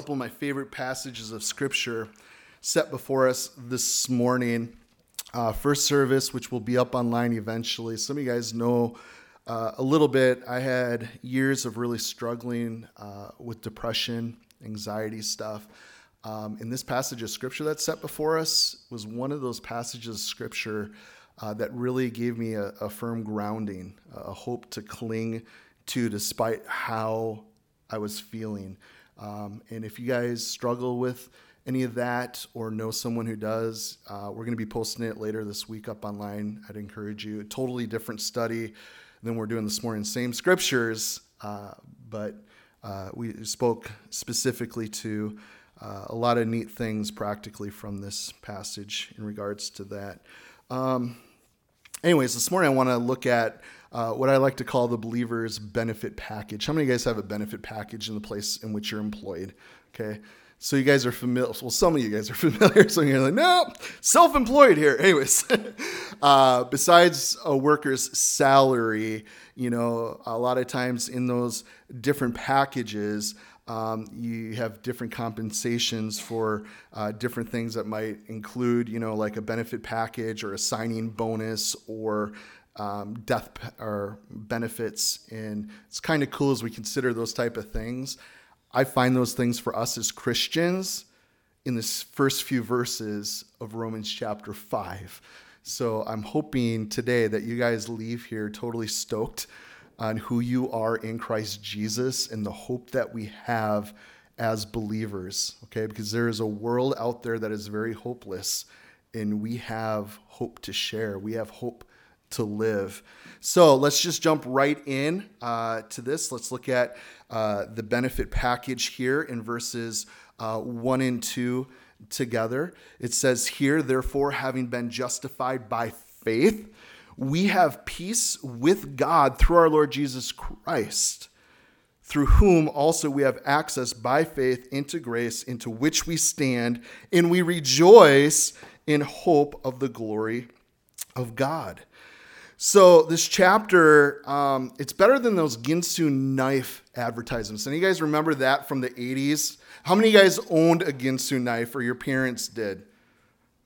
couple of my favorite passages of scripture set before us this morning. Uh, first service, which will be up online eventually. Some of you guys know uh, a little bit. I had years of really struggling uh, with depression, anxiety stuff. Um, and this passage of scripture that's set before us was one of those passages of scripture uh, that really gave me a, a firm grounding, a hope to cling to despite how I was feeling. Um, and if you guys struggle with any of that or know someone who does, uh, we're going to be posting it later this week up online. I'd encourage you. A totally different study than we're doing this morning. Same scriptures, uh, but uh, we spoke specifically to uh, a lot of neat things practically from this passage in regards to that. Um, anyways, this morning I want to look at uh, what I like to call the believer's benefit package. How many of you guys have a benefit package in the place in which you're employed? Okay. So you guys are familiar. Well, some of you guys are familiar. So you're like, no, self-employed here. Anyways, uh, besides a worker's salary, you know, a lot of times in those different packages, um, you have different compensations for uh, different things that might include, you know, like a benefit package or a signing bonus or um, death or benefits, and it's kind of cool as we consider those type of things. I find those things for us as Christians in the first few verses of Romans chapter five. So I'm hoping today that you guys leave here totally stoked on who you are in Christ Jesus and the hope that we have as believers, okay? Because there is a world out there that is very hopeless, and we have hope to share. We have hope to live. So let's just jump right in uh, to this. Let's look at uh, the benefit package here in verses uh, 1 and 2 together. It says here, therefore, having been justified by faith, we have peace with God through our Lord Jesus Christ, through whom also we have access by faith into grace, into which we stand, and we rejoice in hope of the glory of God. So this chapter, um, it's better than those Ginsu knife advertisements. And you guys remember that from the 80s? How many of you guys owned a Ginsu knife or your parents did?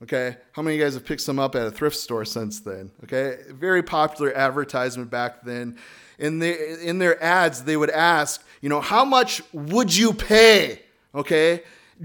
Okay. How many of you guys have picked some up at a thrift store since then? Okay. Very popular advertisement back then. In, the, in their ads, they would ask, you know, how much would you pay? Okay.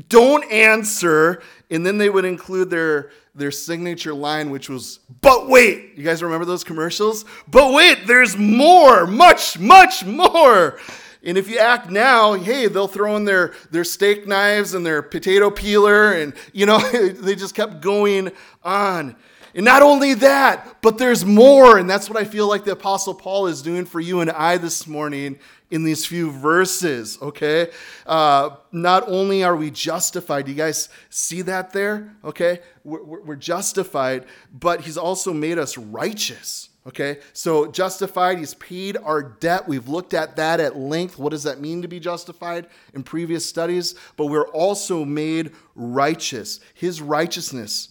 Don't answer. And then they would include their their signature line, which was, but wait, you guys remember those commercials? But wait, there's more, much, much more. And if you act now, hey, they'll throw in their, their steak knives and their potato peeler, and you know, they just kept going on. And not only that, but there's more. And that's what I feel like the Apostle Paul is doing for you and I this morning in these few verses, okay? Uh, not only are we justified, do you guys see that there? Okay? We're, we're justified, but he's also made us righteous. Okay, so justified, he's paid our debt. We've looked at that at length. What does that mean to be justified in previous studies? But we're also made righteous. His righteousness,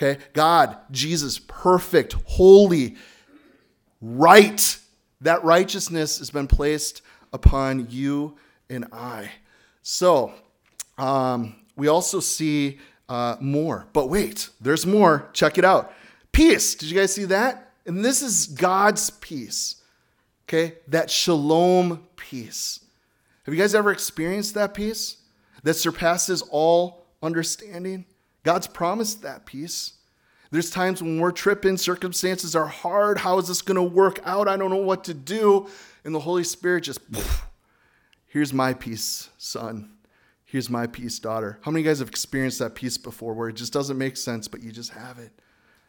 okay, God, Jesus, perfect, holy, right. That righteousness has been placed upon you and I. So, um, we also see uh, more. But wait, there's more. Check it out. Peace. Did you guys see that? And this is God's peace. Okay? That shalom peace. Have you guys ever experienced that peace that surpasses all understanding? God's promised that peace. There's times when we're tripping, circumstances are hard. How is this going to work out? I don't know what to do. And the Holy Spirit just, here's my peace, son. Here's my peace, daughter. How many of you guys have experienced that peace before where it just doesn't make sense, but you just have it?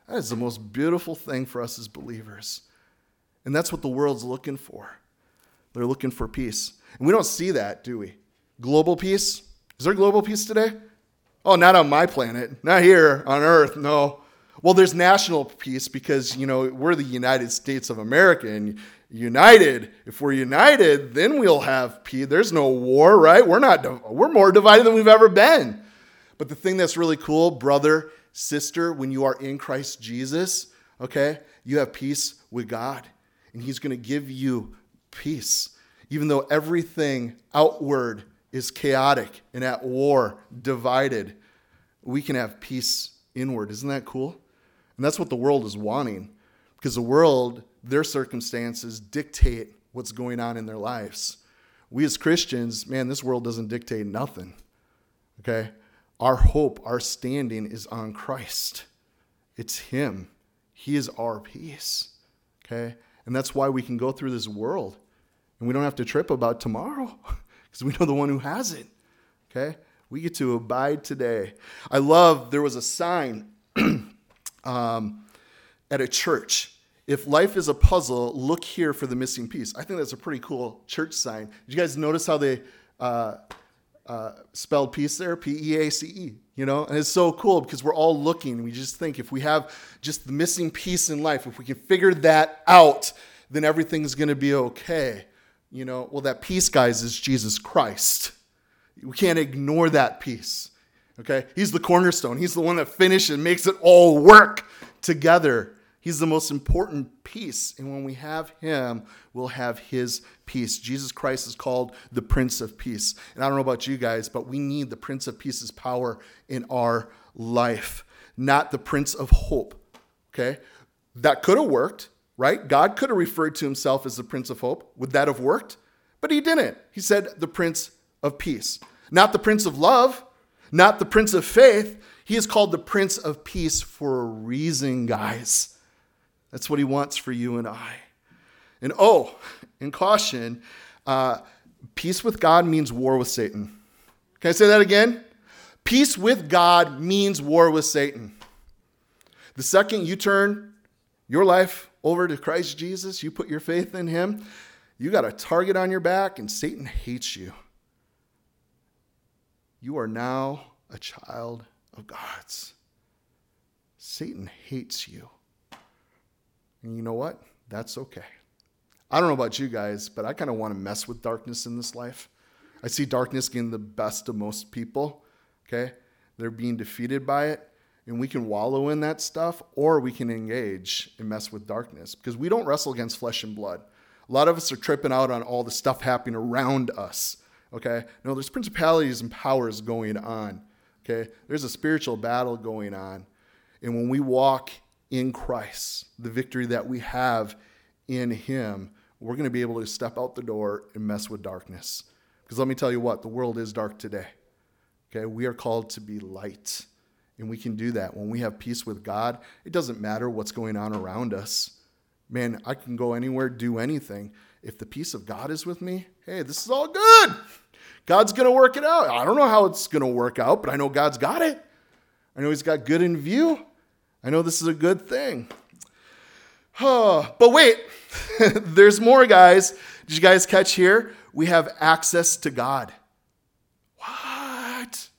That is the most beautiful thing for us as believers. And that's what the world's looking for. They're looking for peace. And we don't see that, do we? Global peace? Is there global peace today? Oh, not on my planet. Not here on earth. No. Well, there's national peace because, you know, we're the United States of America and united. If we're united, then we'll have peace. There's no war, right? We're not we're more divided than we've ever been. But the thing that's really cool, brother, sister, when you are in Christ Jesus, okay? You have peace with God, and he's going to give you peace. Even though everything outward is chaotic and at war, divided, we can have peace inward. Isn't that cool? And that's what the world is wanting because the world, their circumstances dictate what's going on in their lives. We as Christians, man, this world doesn't dictate nothing. Okay? Our hope, our standing is on Christ. It's Him. He is our peace. Okay? And that's why we can go through this world and we don't have to trip about tomorrow because we know the one who has it. Okay? We get to abide today. I love there was a sign um, at a church. If life is a puzzle, look here for the missing piece. I think that's a pretty cool church sign. Did you guys notice how they uh, uh, spelled peace there? P E A C E. You know, and it's so cool because we're all looking. We just think if we have just the missing piece in life, if we can figure that out, then everything's going to be okay. You know, well, that peace, guys, is Jesus Christ. We can't ignore that peace. Okay? He's the cornerstone. He's the one that finishes and makes it all work together. He's the most important piece. And when we have him, we'll have his peace. Jesus Christ is called the Prince of Peace. And I don't know about you guys, but we need the Prince of Peace's power in our life, not the Prince of Hope. Okay? That could have worked, right? God could have referred to himself as the Prince of Hope. Would that have worked? But he didn't. He said the Prince of Peace, not the Prince of Love, not the Prince of Faith. He is called the Prince of Peace for a reason, guys. That's what he wants for you and I. And oh, in caution, uh, peace with God means war with Satan. Can I say that again? Peace with God means war with Satan. The second you turn your life over to Christ Jesus, you put your faith in him, you got a target on your back, and Satan hates you. You are now a child of God's. Satan hates you. And you know what? That's okay. I don't know about you guys, but I kind of want to mess with darkness in this life. I see darkness getting the best of most people. Okay? They're being defeated by it. And we can wallow in that stuff, or we can engage and mess with darkness because we don't wrestle against flesh and blood. A lot of us are tripping out on all the stuff happening around us. Okay? No, there's principalities and powers going on. Okay? There's a spiritual battle going on. And when we walk in Christ, the victory that we have in Him, we're going to be able to step out the door and mess with darkness. Because let me tell you what, the world is dark today. Okay, we are called to be light. And we can do that when we have peace with God. It doesn't matter what's going on around us. Man, I can go anywhere, do anything. If the peace of God is with me, hey, this is all good. God's going to work it out. I don't know how it's going to work out, but I know God's got it. I know He's got good in view. I know this is a good thing. Oh, but wait, there's more, guys. Did you guys catch here? We have access to God. What?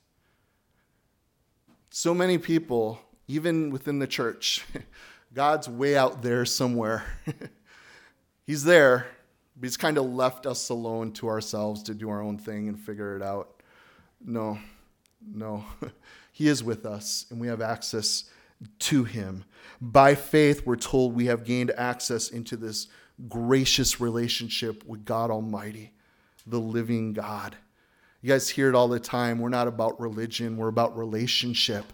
So many people, even within the church, God's way out there somewhere. he's there, but He's kind of left us alone to ourselves to do our own thing and figure it out. No, no. he is with us, and we have access to him. By faith, we're told we have gained access into this gracious relationship with God Almighty, the living God. You guys hear it all the time. We're not about religion, we're about relationship.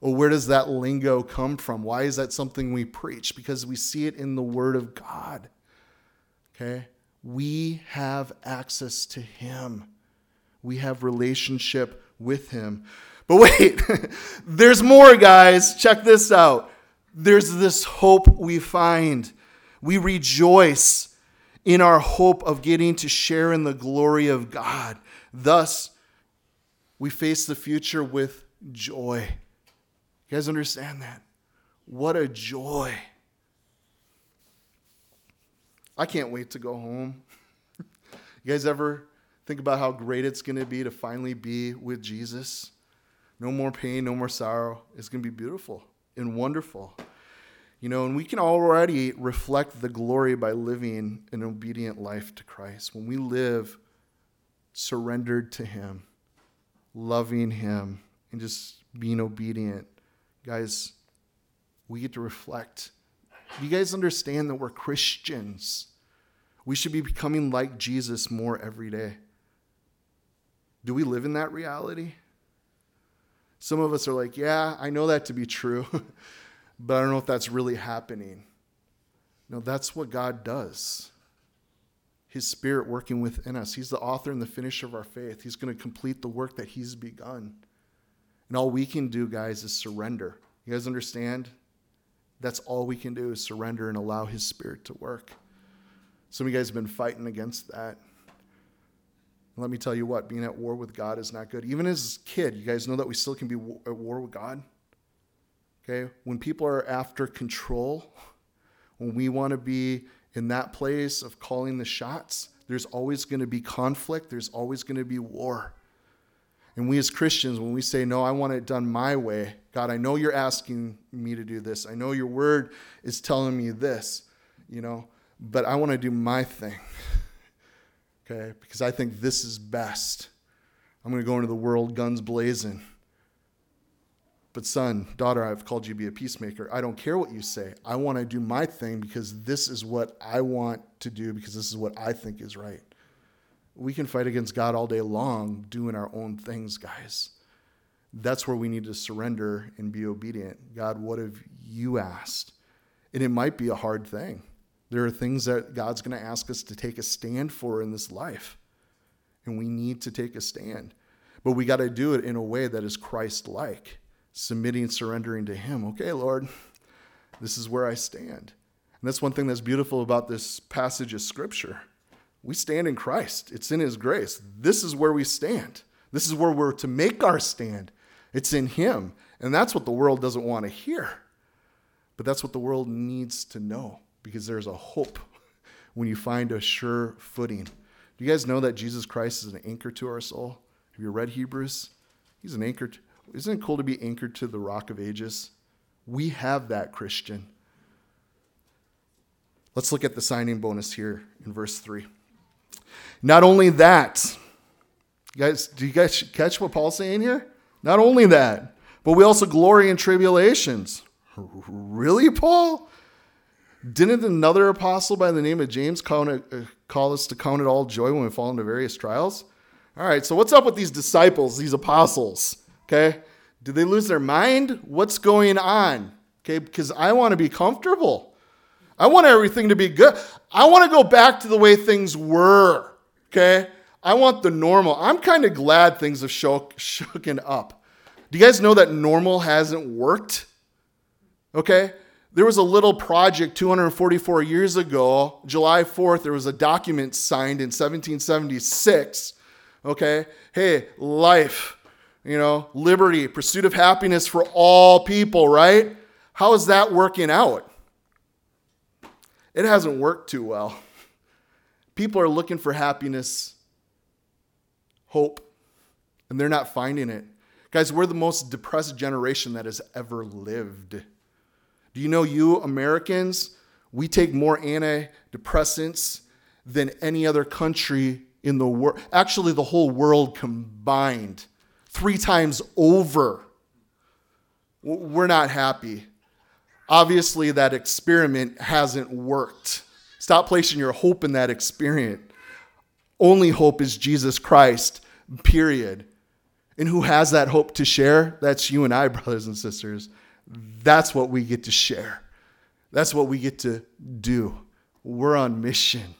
Well, where does that lingo come from? Why is that something we preach? Because we see it in the Word of God. Okay? We have access to Him, we have relationship with Him. But wait, there's more, guys. Check this out. There's this hope we find. We rejoice in our hope of getting to share in the glory of God. Thus, we face the future with joy. You guys understand that? What a joy. I can't wait to go home. you guys ever think about how great it's going to be to finally be with Jesus? No more pain, no more sorrow. It's going to be beautiful and wonderful. You know, and we can already reflect the glory by living an obedient life to Christ. When we live surrendered to Him, loving Him, and just being obedient, guys, we get to reflect. You guys understand that we're Christians. We should be becoming like Jesus more every day. Do we live in that reality? Some of us are like, yeah, I know that to be true, but I don't know if that's really happening. No, that's what God does. His Spirit working within us. He's the author and the finisher of our faith. He's going to complete the work that He's begun. And all we can do, guys, is surrender. You guys understand? That's all we can do is surrender and allow His Spirit to work. Some of you guys have been fighting against that. Let me tell you what, being at war with God is not good. Even as a kid, you guys know that we still can be at war with God. Okay? When people are after control, when we want to be in that place of calling the shots, there's always going to be conflict, there's always going to be war. And we as Christians, when we say, No, I want it done my way, God, I know you're asking me to do this. I know your word is telling me this, you know, but I want to do my thing. okay? Because I think this is best. I'm going to go into the world guns blazing. But, son, daughter, I've called you to be a peacemaker. I don't care what you say. I want to do my thing because this is what I want to do because this is what I think is right. We can fight against God all day long doing our own things, guys. That's where we need to surrender and be obedient. God, what have you asked? And it might be a hard thing. There are things that God's going to ask us to take a stand for in this life. And we need to take a stand. But we got to do it in a way that is Christ like submitting, surrendering to Him. Okay, Lord, this is where I stand. And that's one thing that's beautiful about this passage of Scripture. We stand in Christ, it's in His grace. This is where we stand. This is where we're to make our stand. It's in Him. And that's what the world doesn't want to hear. But that's what the world needs to know because there's a hope when you find a sure footing. Do you guys know that Jesus Christ is an anchor to our soul? Have you read Hebrews? He's an anchor. To, isn't it cool to be anchored to the rock of ages? We have that, Christian. Let's look at the signing bonus here in verse 3. Not only that, guys, do you guys catch what Paul's saying here? Not only that, but we also glory in tribulations. Really, Paul? Didn't another apostle by the name of James call, uh, call us to count it all joy when we fall into various trials? All right, so what's up with these disciples, these apostles? Okay. Did they lose their mind? What's going on? Okay, because I want to be comfortable. I want everything to be good. I want to go back to the way things were. Okay. I want the normal. I'm kind of glad things have shook, shooken up. Do you guys know that normal hasn't worked? Okay. There was a little project 244 years ago, July 4th, there was a document signed in 1776. Okay. Hey, life you know, liberty, pursuit of happiness for all people, right? How is that working out? It hasn't worked too well. People are looking for happiness, hope, and they're not finding it. Guys, we're the most depressed generation that has ever lived. Do you know, you Americans, we take more antidepressants than any other country in the world. Actually, the whole world combined three times over. We're not happy. Obviously, that experiment hasn't worked. Stop placing your hope in that experiment. Only hope is Jesus Christ, period. And who has that hope to share? That's you and I, brothers and sisters. That's what we get to share. That's what we get to do. We're on mission.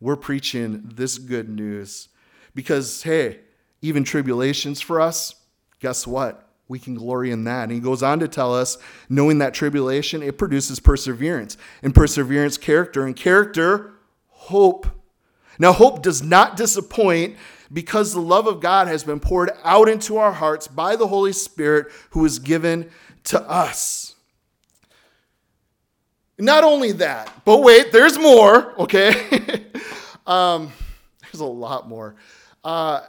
We're preaching this good news because, hey, even tribulations for us, guess what? We can glory in that. And he goes on to tell us, knowing that tribulation, it produces perseverance, and perseverance, character, and character, hope. Now, hope does not disappoint because the love of God has been poured out into our hearts by the Holy Spirit who is given to us. Not only that, but wait, there's more, okay? um, there's a lot more. Uh,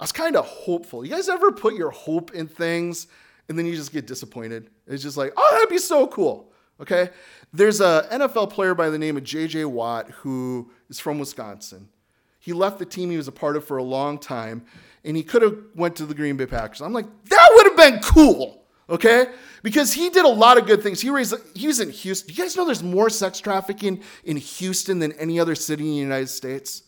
I was kind of hopeful. You guys ever put your hope in things and then you just get disappointed? It's just like, oh, that'd be so cool. Okay. There's a NFL player by the name of JJ Watt who is from Wisconsin. He left the team he was a part of for a long time and he could have went to the Green Bay Packers. I'm like, that would have been cool. Okay? Because he did a lot of good things. He raised he was in Houston. You guys know there's more sex trafficking in Houston than any other city in the United States?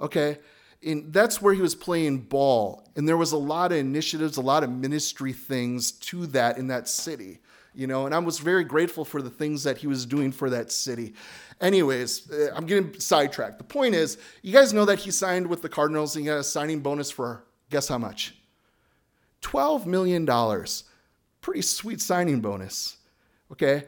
Okay? And that's where he was playing ball. And there was a lot of initiatives, a lot of ministry things to that in that city, you know. And I was very grateful for the things that he was doing for that city. Anyways, uh, I'm getting sidetracked. The point is, you guys know that he signed with the Cardinals and he got a signing bonus for guess how much? $12 million. Pretty sweet signing bonus. Okay.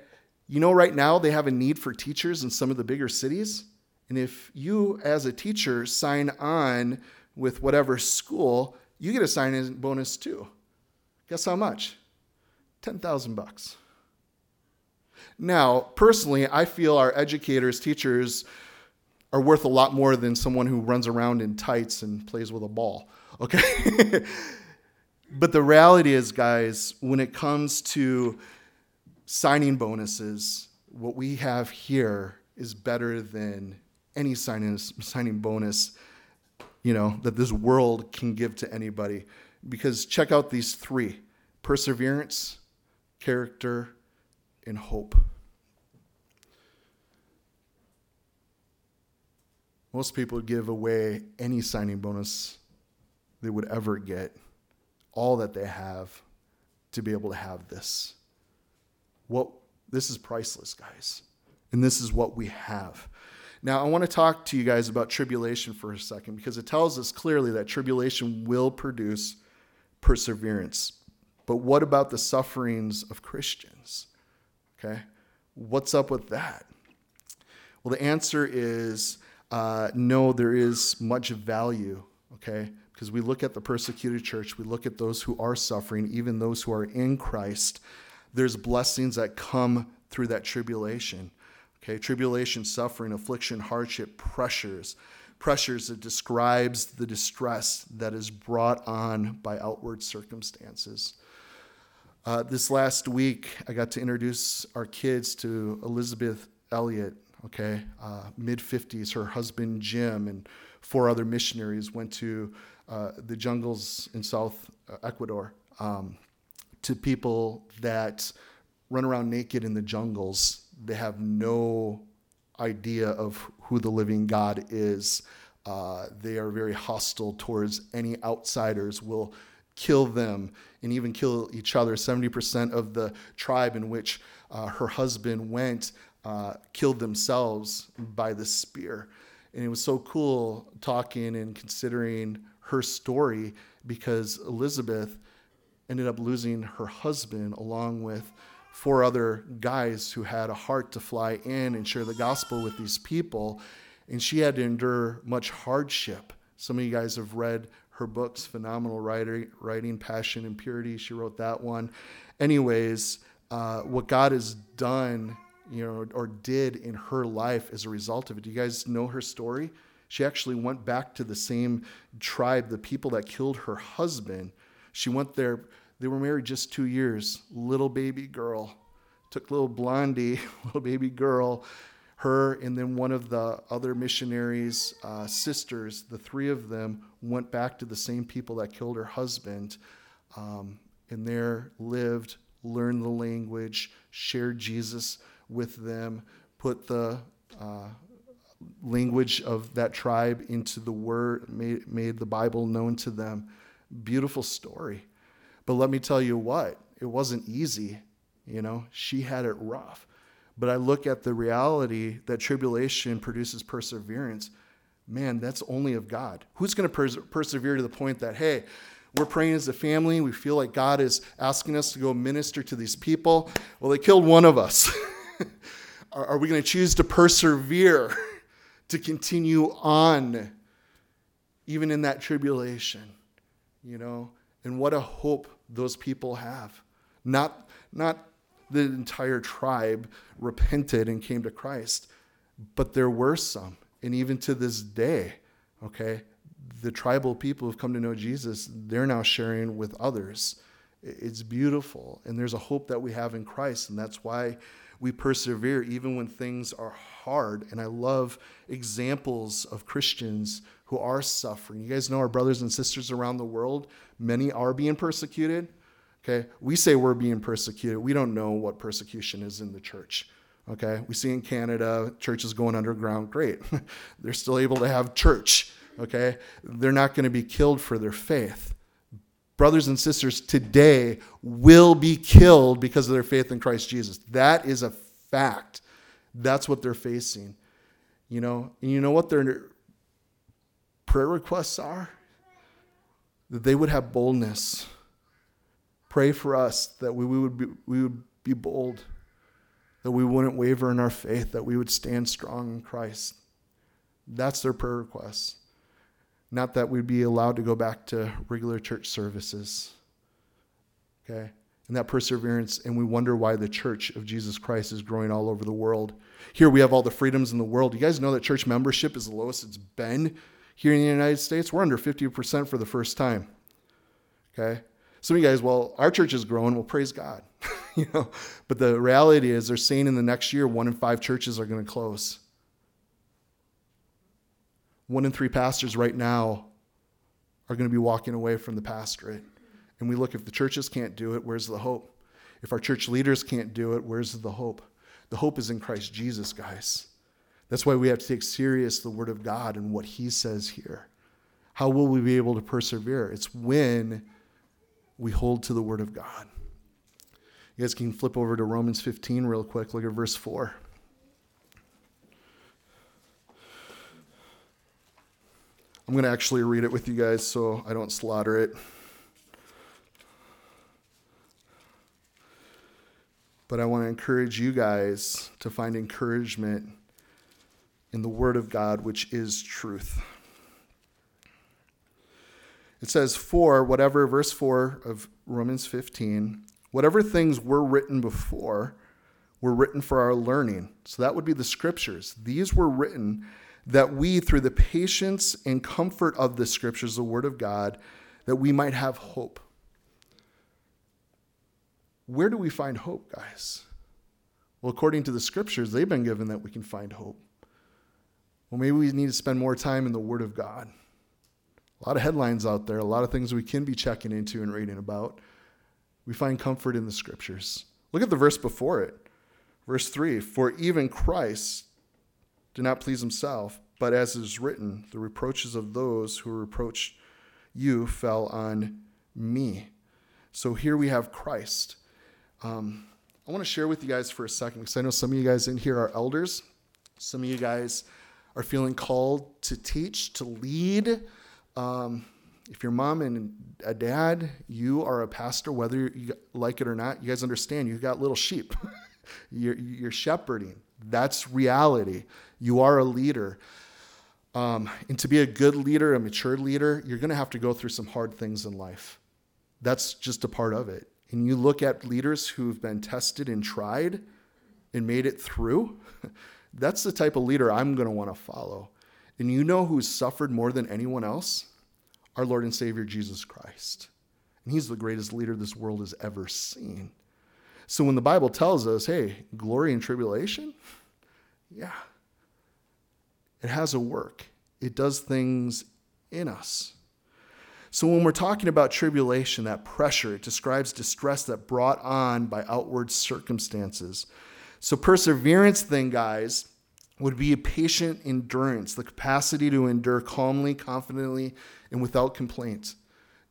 You know, right now they have a need for teachers in some of the bigger cities. And if you, as a teacher, sign on with whatever school, you get a signing bonus too. Guess how much? 10,000 bucks. Now, personally, I feel our educators, teachers, are worth a lot more than someone who runs around in tights and plays with a ball. Okay? but the reality is, guys, when it comes to signing bonuses, what we have here is better than any signing, signing bonus, you know, that this world can give to anybody. Because check out these three perseverance, character, and hope. Most people give away any signing bonus they would ever get, all that they have to be able to have this. What this is priceless, guys. And this is what we have. Now, I want to talk to you guys about tribulation for a second because it tells us clearly that tribulation will produce perseverance. But what about the sufferings of Christians? Okay. What's up with that? Well, the answer is uh, no, there is much value. Okay. Because we look at the persecuted church, we look at those who are suffering, even those who are in Christ. There's blessings that come through that tribulation. Okay, tribulation, suffering, affliction, hardship, pressures. Pressures that describes the distress that is brought on by outward circumstances. Uh, this last week, I got to introduce our kids to Elisabeth Elliot, okay, uh, mid 50s. Her husband, Jim, and four other missionaries went to uh, the jungles in South uh, Ecuador um, to people that run around naked in the jungles they have no idea of who the living God is. Uh, they are very hostile towards any outsiders, will kill them and even kill each other. 70% of the tribe in which uh, her husband went uh, killed themselves by the spear. And it was so cool talking and considering her story because Elisabeth ended up losing her husband along with four other guys who had a heart to fly in and share the gospel with these people. And she had to endure much hardship. Some of you guys have read her books, phenomenal writing, writing Passion and Purity. She wrote that one. Anyways, uh, what God has done, you know, or did in her life as a result of it. Do you guys know her story? She actually went back to the same tribe, the people that killed her husband. She went there they were married just two years. Little baby girl. Took little blondie, little baby girl, her, and then one of the other missionaries' uh, sisters, the three of them went back to the same people that killed her husband. Um, and there lived, learned the language, shared Jesus with them, put the uh, language of that tribe into the word, made, made the Bible known to them. Beautiful story. But let me tell you what, it wasn't easy. You know, she had it rough. But I look at the reality that tribulation produces perseverance. Man, that's only of God. Who's going to pers- persevere to the point that, hey, we're praying as a family. We feel like God is asking us to go minister to these people. Well, they killed one of us. are, are we going to choose to persevere, to continue on, even in that tribulation? You know, and what a hope those people have. Not, not the entire tribe repented and came to Christ, but there were some. And even to this day, okay, the tribal people who've come to know Jesus, they're now sharing with others. It's beautiful. And there's a hope that we have in Christ. And that's why we persevere even when things are hard. And I love examples of Christians who are suffering. You guys know our brothers and sisters around the world, many are being persecuted. Okay, we say we're being persecuted. We don't know what persecution is in the church. Okay, we see in Canada churches going underground. Great, they're still able to have church. Okay? They're not going to be killed for their faith. Brothers and sisters today will be killed because of their faith in Christ Jesus. That is a fact. That's what they're facing. You know, and you know what their prayer requests are? That they would have boldness. Pray for us that we, we, would, be, we would be bold, that we wouldn't waver in our faith, that we would stand strong in Christ. That's their prayer requests. Not that we'd be allowed to go back to regular church services. Okay? And that perseverance, and we wonder why the church of Jesus Christ is growing all over the world. Here we have all the freedoms in the world. You guys know that church membership is the lowest it's been here in the United States? We're under 50% for the first time. Okay? Some of you guys, well, our church is growing. Well, praise God. you know, but the reality is they're saying in the next year, one in five churches are going to close. One in three pastors right now are going to be walking away from the pastorate. And we look, if the churches can't do it, where's the hope? If our church leaders can't do it, where's the hope? The hope is in Christ Jesus, guys. That's why we have to take serious the Word of God and what He says here. How will we be able to persevere? It's when we hold to the Word of God. You guys can flip over to Romans 15 real quick. Look at verse 4. I'm going to actually read it with you guys so I don't slaughter it. But I want to encourage you guys to find encouragement in the Word of God, which is truth. It says, For whatever, verse 4 of Romans 15, whatever things were written before were written for our learning. So that would be the scriptures. These were written that we, through the patience and comfort of the scriptures, the word of God, that we might have hope. Where do we find hope, guys? Well, according to the scriptures, they've been given that we can find hope. Well, maybe we need to spend more time in the Word of God. A lot of headlines out there, a lot of things we can be checking into and reading about. We find comfort in the scriptures. Look at the verse before it. Verse 3 For even Christ did not please himself, but as is written, the reproaches of those who reproach you fell on me. So here we have Christ. Um, I want to share with you guys for a second because I know some of you guys in here are elders. Some of you guys are feeling called to teach, to lead. Um, if your mom and a dad, you are a pastor, whether you like it or not, you guys understand you got little sheep. you're, you're, shepherding. That's reality. You are a leader. Um, and to be a good leader, a mature leader, you're going to have to go through some hard things in life. That's just a part of it. And you look at leaders who've been tested and tried and made it through. That's the type of leader I'm going to want to follow. And you know who's suffered more than anyone else? Our Lord and Savior Jesus Christ. And he's the greatest leader this world has ever seen. So when the Bible tells us, hey, glory and tribulation, yeah, it has a work, it does things in us. So when we're talking about tribulation, that pressure, it describes distress that brought on by outward circumstances. So, perseverance, then, guys, would be a patient endurance, the capacity to endure calmly, confidently, and without complaint.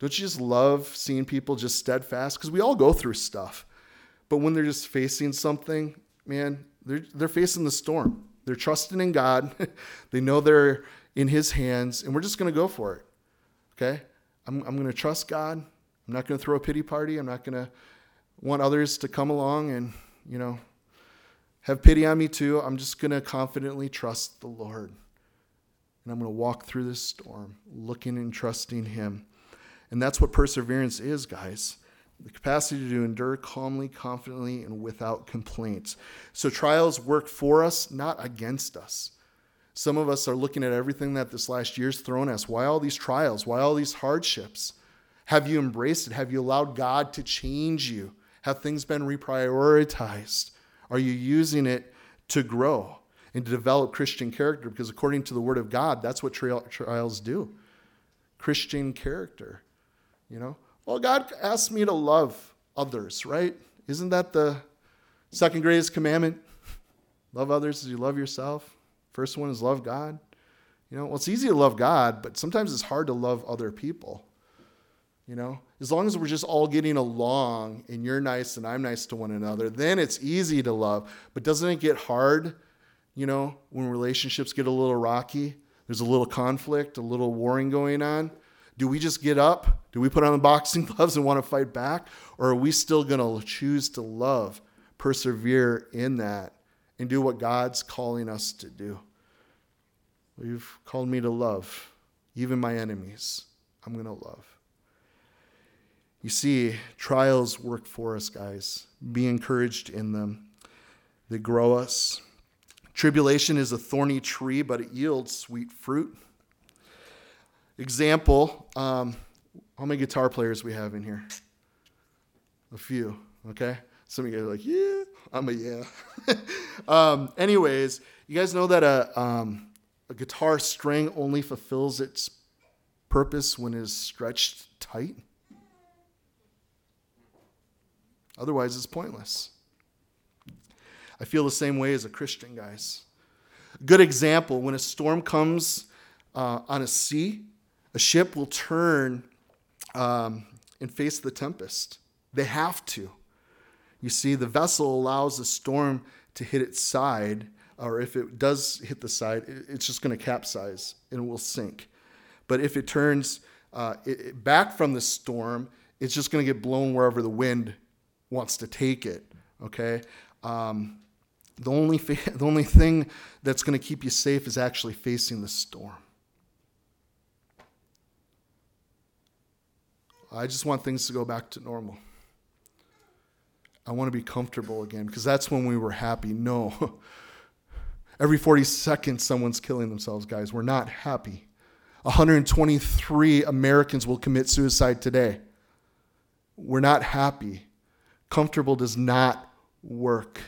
Don't you just love seeing people just steadfast? Because we all go through stuff. But when they're just facing something, man, they're, they're facing the storm. They're trusting in God. they know they're in His hands, and we're just going to go for it. Okay? I'm, I'm going to trust God. I'm not going to throw a pity party. I'm not going to want others to come along and, you know, have pity on me too. I'm just going to confidently trust the Lord. And I'm going to walk through this storm, looking and trusting Him. And that's what perseverance is, guys the capacity to endure calmly, confidently, and without complaints. So trials work for us, not against us. Some of us are looking at everything that this last year's thrown us. Why all these trials? Why all these hardships? Have you embraced it? Have you allowed God to change you? Have things been reprioritized? Are you using it to grow and to develop Christian character? Because according to the Word of God, that's what trials do Christian character. You know? Well, God asked me to love others, right? Isn't that the second greatest commandment? Love others as you love yourself. First one is love God. You know, well, it's easy to love God, but sometimes it's hard to love other people. You know, as long as we're just all getting along and you're nice and I'm nice to one another, then it's easy to love. But doesn't it get hard, you know, when relationships get a little rocky? There's a little conflict, a little warring going on. Do we just get up? Do we put on the boxing gloves and want to fight back? Or are we still going to choose to love, persevere in that, and do what God's calling us to do? You've called me to love, even my enemies. I'm going to love. You see, trials work for us, guys. Be encouraged in them, they grow us. Tribulation is a thorny tree, but it yields sweet fruit. Example um, how many guitar players we have in here? A few, okay? Some of you are like, yeah, I'm a yeah. um, anyways, you guys know that a, um, a guitar string only fulfills its purpose when it is stretched tight? Otherwise, it's pointless. I feel the same way as a Christian, guys. Good example when a storm comes uh, on a sea, a ship will turn um, and face the tempest. They have to. You see, the vessel allows the storm to hit its side, or if it does hit the side, it's just going to capsize and it will sink. But if it turns uh, it, back from the storm, it's just going to get blown wherever the wind wants to take it. Okay. Um, the only fa- the only thing that's going to keep you safe is actually facing the storm. I just want things to go back to normal. I want to be comfortable again because that's when we were happy. No. Every 40 seconds, someone's killing themselves, guys. We're not happy. 123 Americans will commit suicide today. We're not happy comfortable does not work.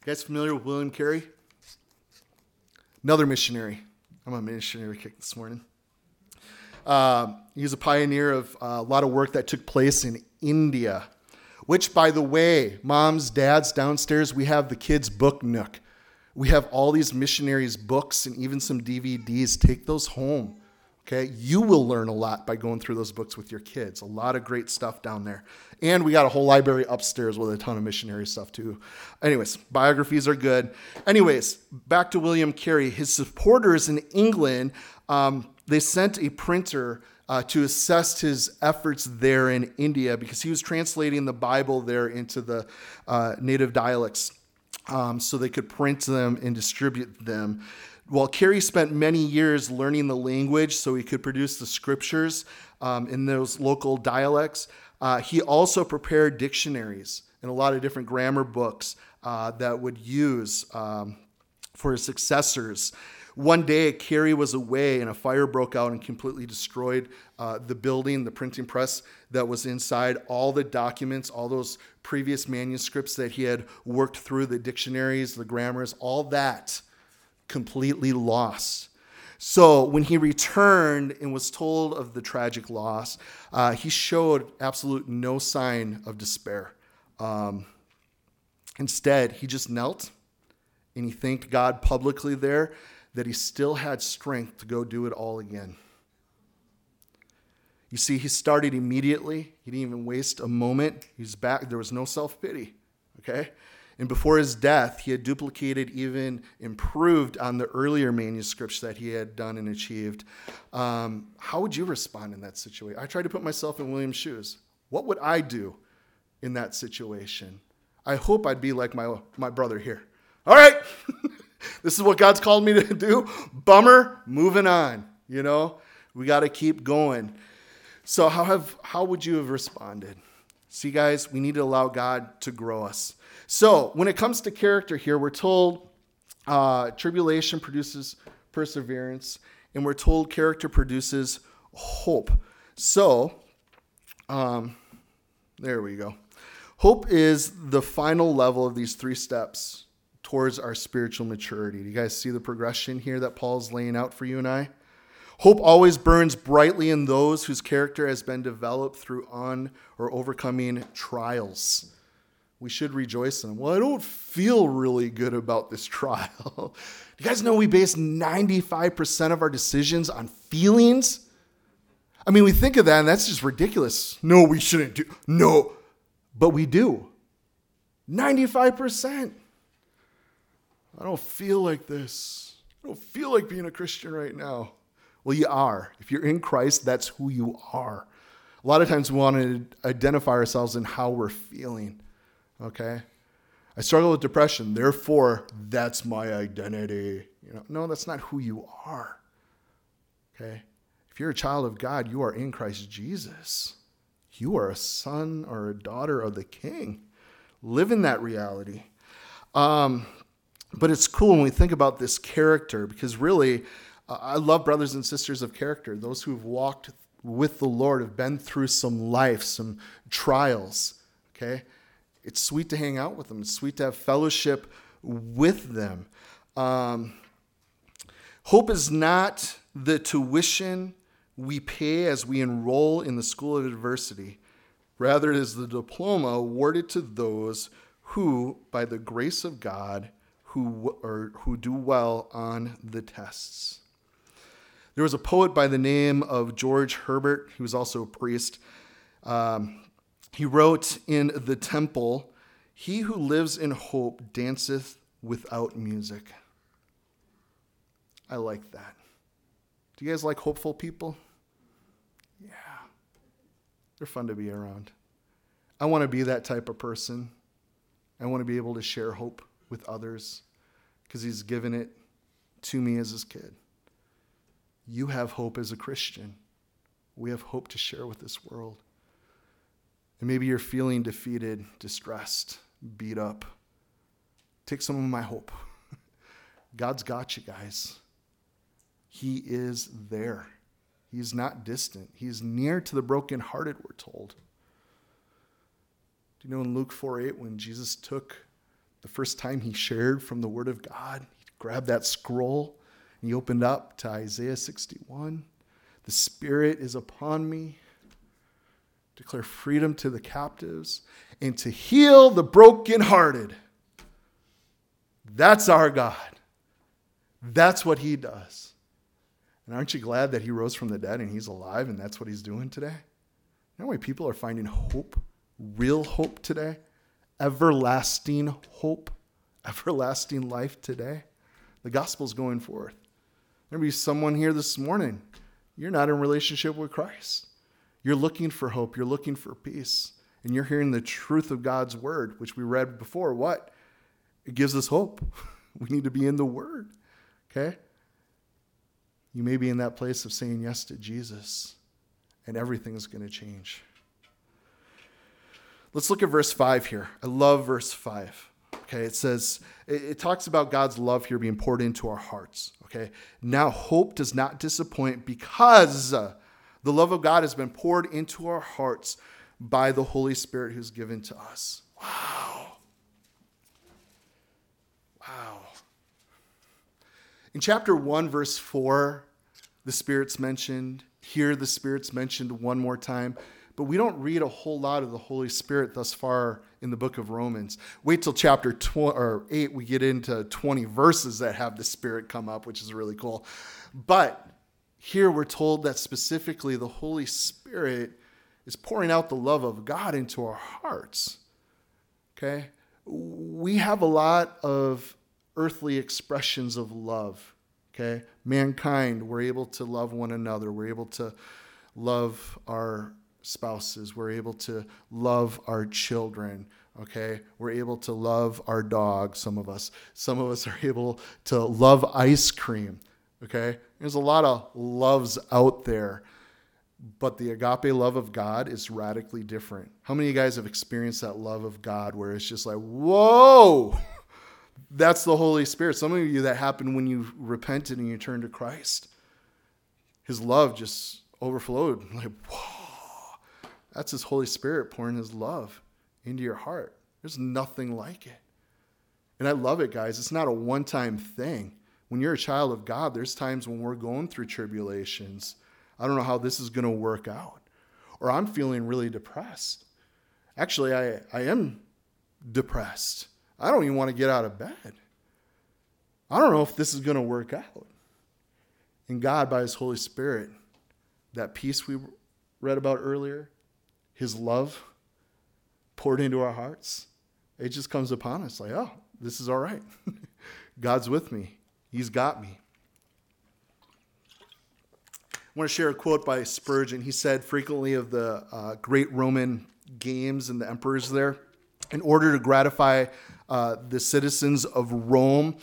You guys familiar with William Carey? Another missionary. I'm a missionary kick this morning. Uh, he was a pioneer of uh, a lot of work that took place in India, which, by the way, moms, dads, downstairs, we have the kids' book nook. We have all these missionaries' books and even some DVDs. Take those home. Okay, you will learn a lot by going through those books with your kids. A lot of great stuff down there. And we got a whole library upstairs with a ton of missionary stuff too. Anyways, biographies are good. Anyways, back to William Carey. His supporters in England, um, they sent a printer uh, to assess his efforts there in India because he was translating the Bible there into the uh, native dialects um, so they could print them and distribute them. While Carey spent many years learning the language so he could produce the scriptures um, in those local dialects, uh, he also prepared dictionaries and a lot of different grammar books uh, that would use um, for his successors. One day, Carey was away and a fire broke out and completely destroyed uh, the building, the printing press that was inside, all the documents, all those previous manuscripts that he had worked through, the dictionaries, the grammars, all that completely lost. So when he returned and was told of the tragic loss, uh, he showed absolute no sign of despair. Um, instead, he just knelt and he thanked God publicly there that he still had strength to go do it all again. You see, he started immediately. He didn't even waste a moment. He's back. There was no self pity. Okay? And before his death, he had duplicated, even improved on the earlier manuscripts that he had done and achieved. Um, how would you respond in that situation? I tried to put myself in William's shoes. What would I do in that situation? I hope I'd be like my, my brother here. All right, this is what God's called me to do. Bummer, moving on. You know, we got to keep going. So, how, have, how would you have responded? See, guys, we need to allow God to grow us. So, when it comes to character here, we're told uh, tribulation produces perseverance, and we're told character produces hope. So, um, there we go. Hope is the final level of these three steps towards our spiritual maturity. Do you guys see the progression here that Paul's laying out for you and I? Hope always burns brightly in those whose character has been developed through on or overcoming trials. We should rejoice in them. Well, I don't feel really good about this trial. you guys know we base 95% of our decisions on feelings? I mean, we think of that and that's just ridiculous. No, we shouldn't do. No, but we do. 95%. I don't feel like this. I don't feel like being a Christian right now. Well, you are. If you're in Christ, that's who you are. A lot of times we want to identify ourselves in how we're feeling. Okay? I struggle with depression, therefore that's my identity. You know, no, that's not who you are. Okay? If you're a child of God, you are in Christ Jesus. You are a son or a daughter of the King. Live in that reality. Um, but it's cool when we think about this character because really, uh, I love brothers and sisters of character, those who have walked with the Lord, have been through some life, some trials. Okay? It's sweet to hang out with them, it's sweet to have fellowship with them. Um, hope is not the tuition we pay as we enroll in the school of adversity. Rather, it is the diploma awarded to those who, by the grace of God, who, or, who do well on the tests. There was a poet by the name of George Herbert. He was also a priest. Um, he wrote in The Temple He who lives in hope danceth without music. I like that. Do you guys like hopeful people? Yeah. They're fun to be around. I want to be that type of person. I want to be able to share hope with others because He's given it to me as His kid. You have hope as a Christian. We have hope to share with this world. And maybe you're feeling defeated, distressed, beat up. Take some of my hope. God's got you guys. He is there. He's not distant. He's near to the brokenhearted, we're told. Do you know in Luke 4 8, when Jesus took the first time he shared from the Word of God, he grabbed that scroll and he opened up to Isaiah 61. The Spirit is upon me, declare freedom to the captives, and to heal the brokenhearted. That's our God. That's what He does. And aren't you glad that He rose from the dead and He's alive and that's what He's doing today? You know why people are finding hope, real hope today? Everlasting hope, everlasting life today. The gospel's going forth. There may be someone here this morning, you're not in relationship with Christ. You're looking for hope, you're looking for peace, and you're hearing the truth of God's word, which we read before. What? It gives us hope. We need to be in the word. Okay? You may be in that place of saying yes to Jesus, and everything is going to change. Let's look at verse 5 here. I love verse 5. Okay, it says, it, talks about God's love here being poured into our hearts. Okay, now hope does not disappoint because the love of God has been poured into our hearts by the Holy Spirit who's given to us. Wow. Wow. In chapter 1, verse 4, the Spirit's mentioned. Here, the Spirit's mentioned one more time. But we don't read a whole lot of the Holy Spirit thus far in the book of Romans. Wait till chapter tw- or 8, we get into 20 verses that have the Spirit come up, which is really cool. But here we're told that specifically the Holy Spirit is pouring out the love of God into our hearts. Okay? We have a lot of earthly expressions of love. Okay? Mankind, we're able to love one another. We're able to love our spouses. We're able to love our children. Okay. We're able to love our dog, some of us. Some of us are able to love ice cream. Okay. There's a lot of loves out there, but the agape love of God is radically different. How many of you guys have experienced that love of God where it's just like, whoa, that's the Holy Spirit? Some of you that happened when you repented and you turned to Christ. His love just overflowed. Like, whoa that's His Holy Spirit pouring His love into your heart. There's nothing like it. And I love it, guys. It's not a one time thing. When you're a child of God, there's times when we're going through tribulations. I don't know how this is going to work out. Or I'm feeling really depressed. Actually, I, I am depressed. I don't even want to get out of bed. I don't know if this is going to work out. And God, by His Holy Spirit, that peace we read about earlier, His love poured into our hearts, it just comes upon us like, oh, this is all right. God's with me, He's got me. I want to share a quote by Spurgeon. He said frequently of the uh, great Roman games and the emperors there, in order to gratify uh, the citizens of Rome,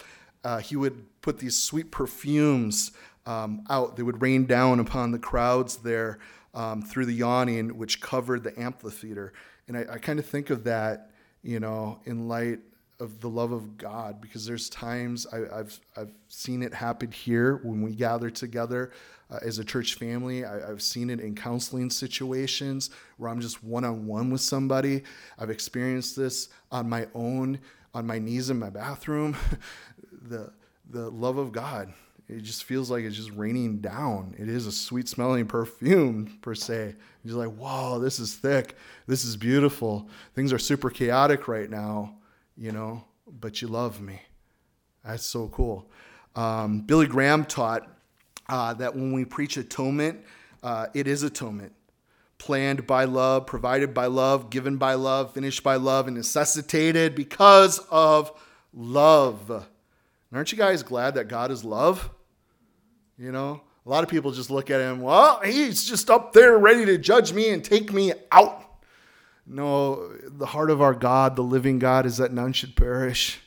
uh, he would put these sweet perfumes um, out. They would rain down upon the crowds there um, through the awning, which covered the amphitheater. And I, I kind of think of that, you know, in light of the love of God, because there's times I, have I've seen it happen here when we gather together uh, as a church family. I, have seen it in counseling situations where I'm just one on one with somebody. I've experienced this on my own, on my knees in my bathroom. the the love of God. It just feels like it's just raining down. It is a sweet smelling perfume, per se. You're like, whoa, this is thick. This is beautiful. Things are super chaotic right now, you know, but you love me. That's so cool. Um, Billy Graham taught uh, that when we preach atonement, uh, it is atonement. Planned by love, provided by love, given by love, finished by love, and necessitated because of love. And aren't you guys glad that God is love? You know, a lot of people just look at him, well, he's just up there ready to judge me and take me out. No, the heart of our God, the living God, is that none should perish.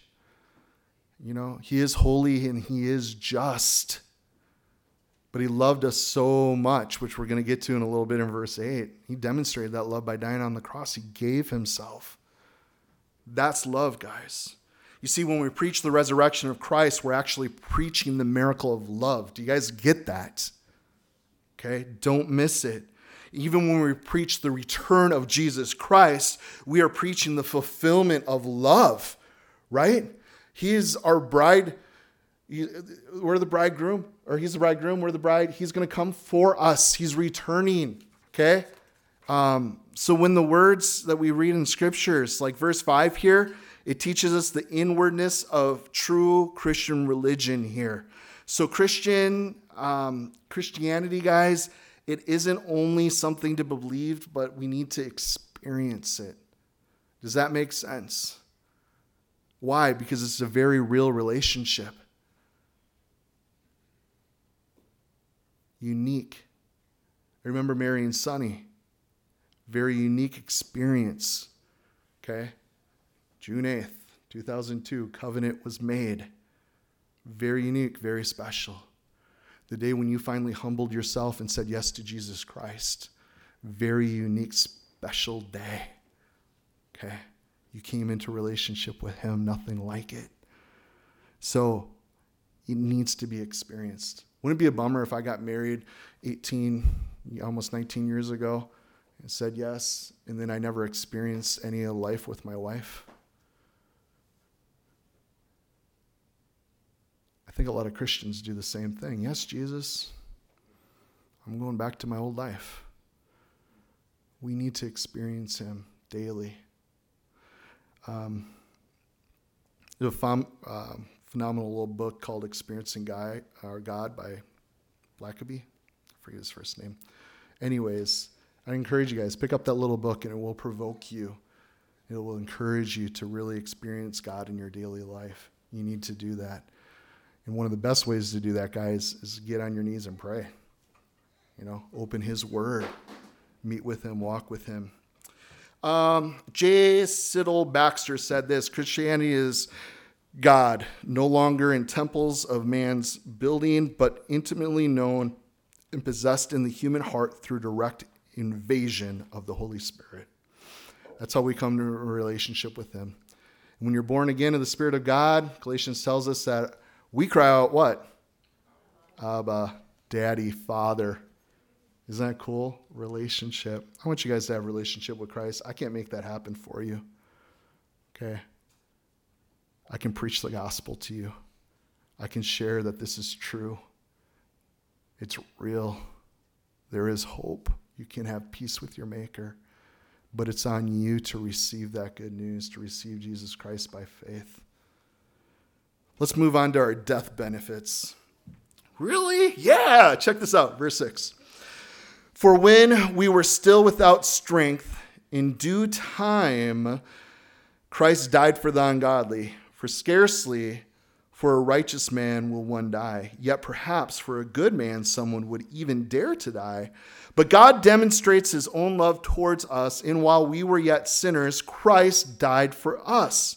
You know, he is holy and he is just. But he loved us so much, which we're going to get to in a little bit in verse 8. He demonstrated that love by dying on the cross. He gave himself. That's love, guys. You see, when we preach the resurrection of Christ, we're actually preaching the miracle of love. Do you guys get that? Okay, don't miss it. Even when we preach the return of Jesus Christ, we are preaching the fulfillment of love, right? He is our bride we're the bridegroom, or he's the bridegroom, we're the bride. He's going to come for us. He's returning. Okay? Um, so when the words that we read in scriptures, like verse 5 here, it teaches us the inwardness of true Christian religion here. So Christian um, Christianity, guys, it isn't only something to be believed, but we need to experience it. Does that make sense? Why? Because it's a very real relationship. unique. I remember marrying Sonny. Very unique experience. Okay? June 8th, 2002, covenant was made. Very unique, very special. The day when you finally humbled yourself and said yes to Jesus Christ. Very unique, special day. Okay? You came into relationship with Him, nothing like it. So, it needs to be experienced. Wouldn't it be a bummer if I got married 18, almost 19 years ago and said yes, and then I never experienced any life with my wife? Think a lot of Christians do the same thing. Yes, Jesus, I'm going back to my old life. We need to experience Him daily. Um, the fam, uh, phenomenal little book called Experiencing Guy, or God by Blackaby. I forget his first name. Anyways, I encourage you guys, pick up that little book and it will provoke you. It will encourage you to really experience God in your daily life. You need to do that. And one of the best ways to do that, guys, is get on your knees and pray. You know, open His Word, meet with Him, walk with Him. Um, J. Sidlow Baxter said this Christianity is God, no longer in temples of man's building, but intimately known and possessed in the human heart through direct invasion of the Holy Spirit. That's how we come to a relationship with Him. when you're born again of the Spirit of God, Galatians tells us that we cry out, What? Abba, Daddy, Father. Isn't that cool? Relationship. I want you guys to have a relationship with Christ. I can't make that happen for you. Okay? I can preach the gospel to you. I can share that this is true. It's real. There is hope. You can have peace with your Maker. but it's on you to receive that good news, to receive Jesus Christ by faith. Let's move on to our death benefits. Really? Yeah, check this out. Verse 6. For when we were still without strength, in due time, Christ died for the ungodly. For scarcely for a righteous man will one die, yet perhaps for a good man someone would even dare to die. But God demonstrates his own love towards us, in while we were yet sinners, Christ died for us.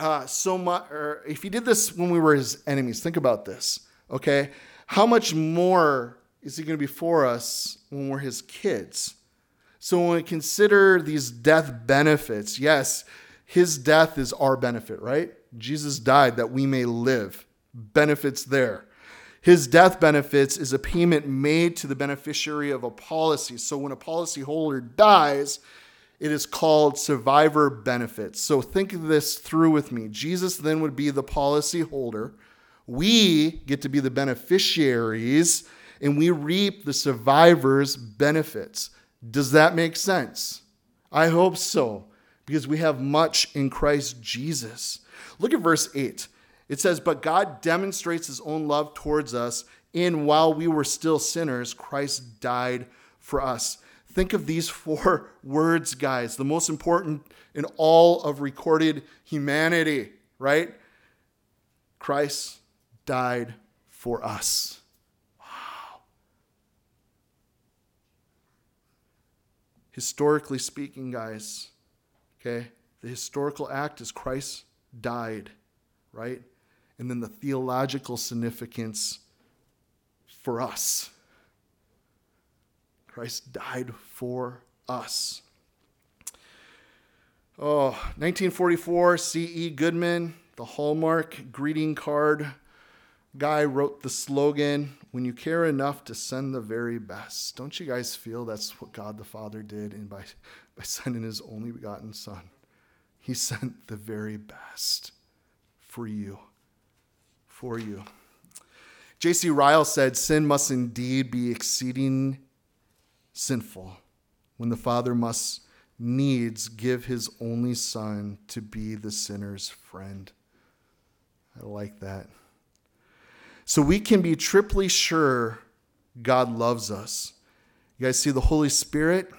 uh, so much, or if he did this when we were his enemies, think about this, okay? How much more is he going to be for us when we're his kids? So when we consider these death benefits, yes, his death is our benefit, right? Jesus died that we may live. Benefits there. His death benefits is a payment made to the beneficiary of a policy. So when a policyholder dies, it is called survivor benefits. So think this through with me. Jesus then would be the policy holder. We get to be the beneficiaries and we reap the survivor's benefits. Does that make sense? I hope so, because we have much in Christ Jesus. Look at verse 8. It says, But God demonstrates his own love towards us, in while we were still sinners, Christ died for us. Think of these four words, guys, the most important in all of recorded humanity, right? Christ died for us. Wow. historically speaking, guys, okay, the historical act is Christ died, right? And then the theological significance for us. Christ died for us. Oh, 1944, C.E. Goodman, the Hallmark greeting card guy wrote the slogan when you care enough to send the very best. Don't you guys feel that's what God the Father did and by, by sending his only begotten Son? He sent the very best for you. For you. J.C. Ryle said, Sin must indeed be exceeding sinful when the Father must needs give his only Son to be the sinner's friend. I like that. So we can be triply sure God loves us. You guys see the Holy Spirit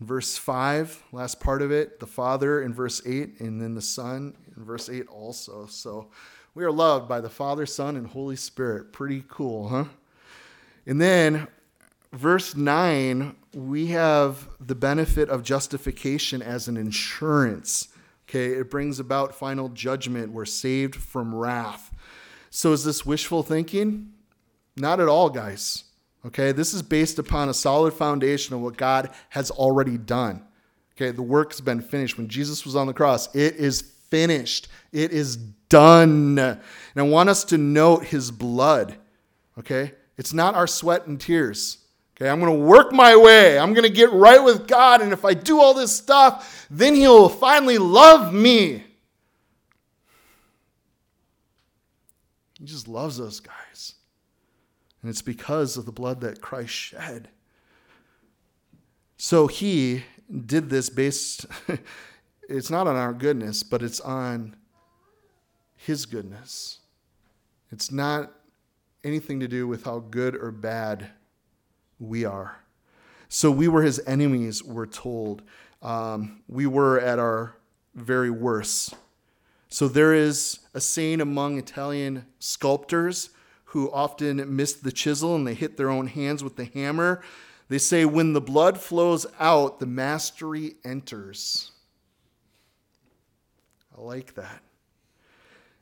in verse 5, last part of it, the Father in verse 8, and then the Son in verse 8 also. So we are loved by the Father, Son, and Holy Spirit. Pretty cool, huh? And then verse 9, we have the benefit of justification as an insurance. Okay, it brings about final judgment. We're saved from wrath. So is this wishful thinking? Not at all, guys. Okay, this is based upon a solid foundation of what God has already done. Okay, the work's been finished. When Jesus was on the cross, it is finished. It is done. And I want us to note his blood. Okay, it's not our sweat and tears. Okay, I'm going to work my way. I'm going to get right with God. And if I do all this stuff, then he'll finally love me. He just loves us, guys. And it's because of the blood that Christ shed. So he did this based, it's not on our goodness, but it's on his goodness. It's not anything to do with how good or bad we are. So we were his enemies, we're told. Um, we were at our very worst. So there is a saying among Italian sculptors who often miss the chisel and they hit their own hands with the hammer. They say, when the blood flows out, the mastery enters. I like that.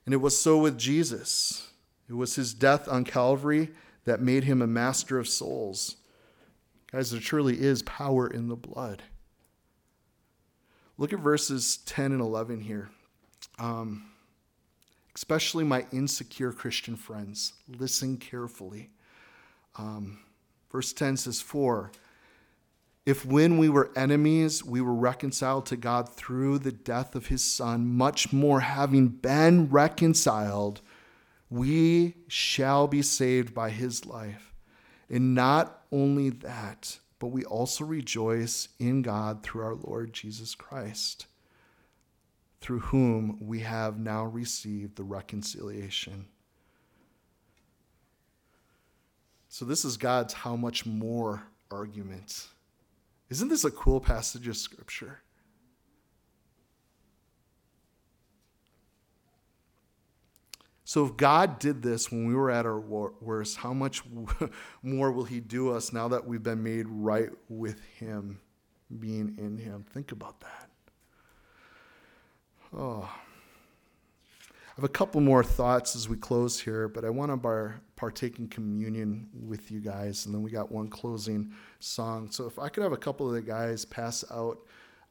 And it was so with Jesus. It was his death on Calvary that made him a master of souls. Guys, there truly is power in the blood. Look at verses 10 and 11 here. Um, especially my insecure Christian friends, listen carefully. Um, verse 10 says, For if when we were enemies, we were reconciled to God through the death of his Son, much more having been reconciled, we shall be saved by his life. And not only that, but we also rejoice in God through our Lord Jesus Christ, through whom we have now received the reconciliation. So, this is God's how much more argument. Isn't this a cool passage of scripture? So, if God did this when we were at our worst, how much more will He do us now that we've been made right with Him, being in Him? Think about that. Oh. I have a couple more thoughts as we close here, but I want to bar, partake in communion with you guys, and then we got one closing song. So, if I could have a couple of the guys pass out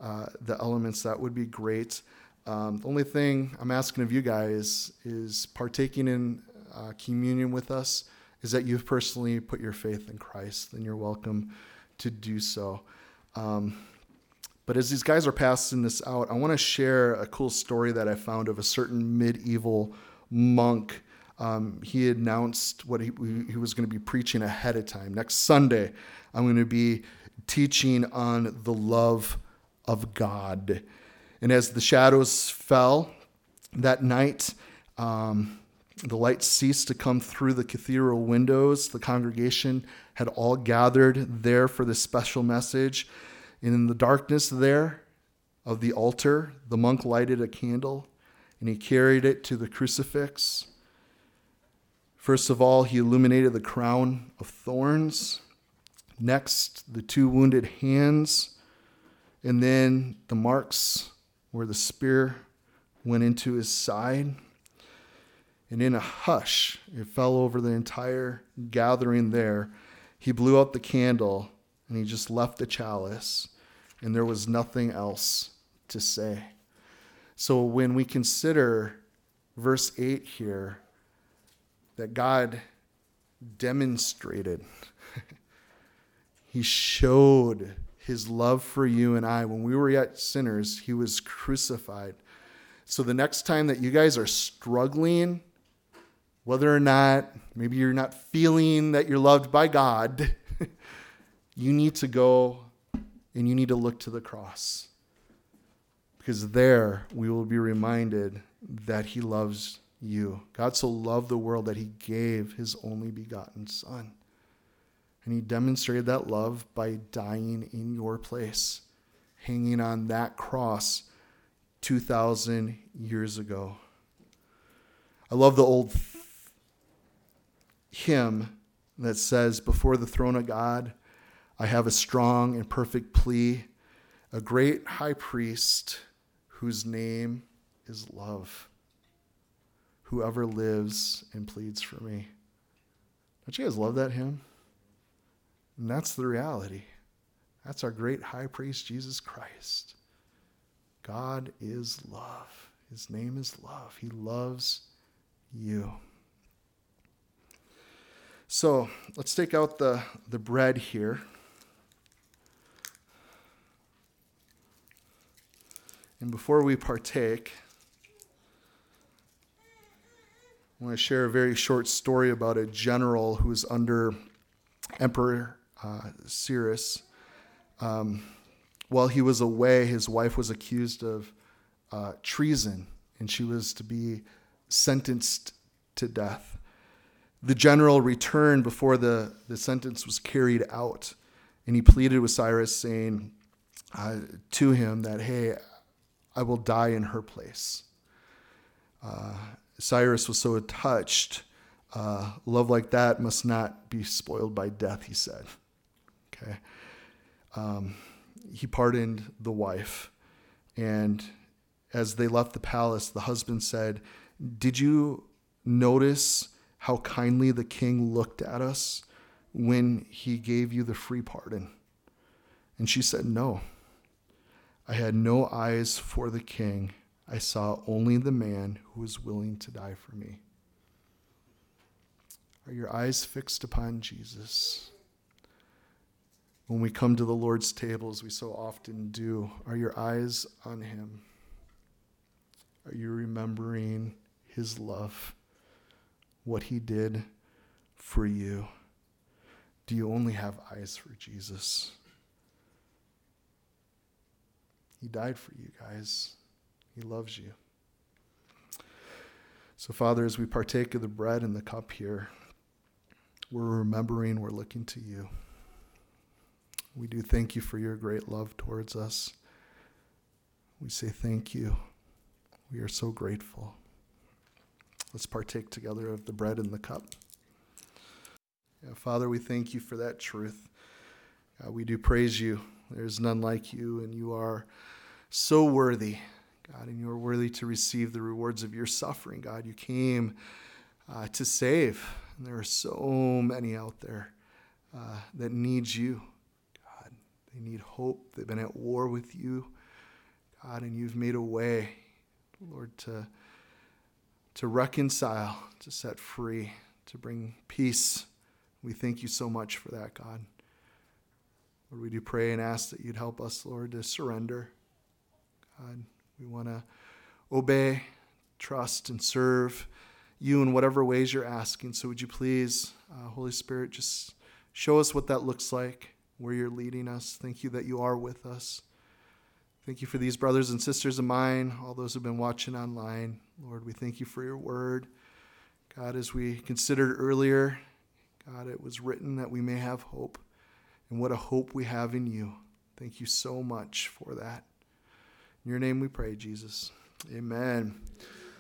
uh, the elements, that would be great. Um, the only thing I'm asking of you guys is partaking in uh, communion with us is that you've personally put your faith in Christ, then you're welcome to do so. Um, but as these guys are passing this out, I want to share a cool story that I found of a certain medieval monk. Um, he announced what he, he was going to be preaching ahead of time. Next Sunday, I'm going to be teaching on the love of God. And as the shadows fell that night, um, the light ceased to come through the cathedral windows. The congregation had all gathered there for this special message. And in the darkness there of the altar, the monk lighted a candle and he carried it to the crucifix. First of all, he illuminated the crown of thorns. Next, the two wounded hands. And then the marks where the spear went into his side. And in a hush, it fell over the entire gathering there. He blew out the candle and he just left the chalice, and there was nothing else to say. So when we consider verse 8 here, that God demonstrated, he showed his love for you and I. When we were yet sinners, he was crucified. So the next time that you guys are struggling, whether or not maybe you're not feeling that you're loved by God, you need to go and you need to look to the cross. Because there we will be reminded that he loves you. God so loved the world that he gave his only begotten Son. And he demonstrated that love by dying in your place, hanging on that cross 2,000 years ago. I love the old hymn that says, Before the throne of God, I have a strong and perfect plea, a great high priest whose name is love, whoever lives and pleads for me. Don't you guys love that hymn? And that's the reality. That's our great high priest, Jesus Christ. God is love. His name is love. He loves you. So let's take out the, the bread here. And before we partake, I want to share a very short story about a general who was under Emperor uh, Cyrus. Um, while he was away, his wife was accused of uh, treason, and she was to be sentenced to death. The general returned before the, the sentence was carried out, and he pleaded with Cyrus, saying uh, to him that, Hey, I will die in her place. Uh, Cyrus was so touched. Uh, love like that must not be spoiled by death, he said. Okay. Um, he pardoned the wife. And as they left the palace, the husband said, Did you notice how kindly the king looked at us when he gave you the free pardon? And she said, No. I had no eyes for the king. I saw only the man who was willing to die for me. Are your eyes fixed upon Jesus? When we come to the Lord's table, as we so often do, are your eyes on him? Are you remembering his love, what he did for you? Do you only have eyes for Jesus? He died for you guys. He loves you. So, Father, as we partake of the bread and the cup here, we're remembering, we're looking to you. We do thank you for your great love towards us. We say thank you. We are so grateful. Let's partake together of the bread and the cup. Yeah, Father, we thank you for that truth. God, we do praise you. There's none like you, and you are so worthy, God, and you are worthy to receive the rewards of your suffering. God, you came uh, to save, and there are so many out there uh, that need you. They need hope. They've been at war with you, God, and you've made a way, Lord, to to reconcile, to set free, to bring peace. We thank you so much for that, God. Lord, we do pray and ask that you'd help us, Lord, to surrender. God, we want to obey, trust, and serve you in whatever ways you're asking. So would you please, uh, Holy Spirit, just show us what that looks like, where you're leading us. Thank you that you are with us. Thank you for these brothers and sisters of mine, all those who've been watching online. Lord, we thank you for your word. God, as we considered earlier, God, it was written that we may have hope. And what a hope we have in you. Thank you so much for that. In your name we pray, Jesus. Amen.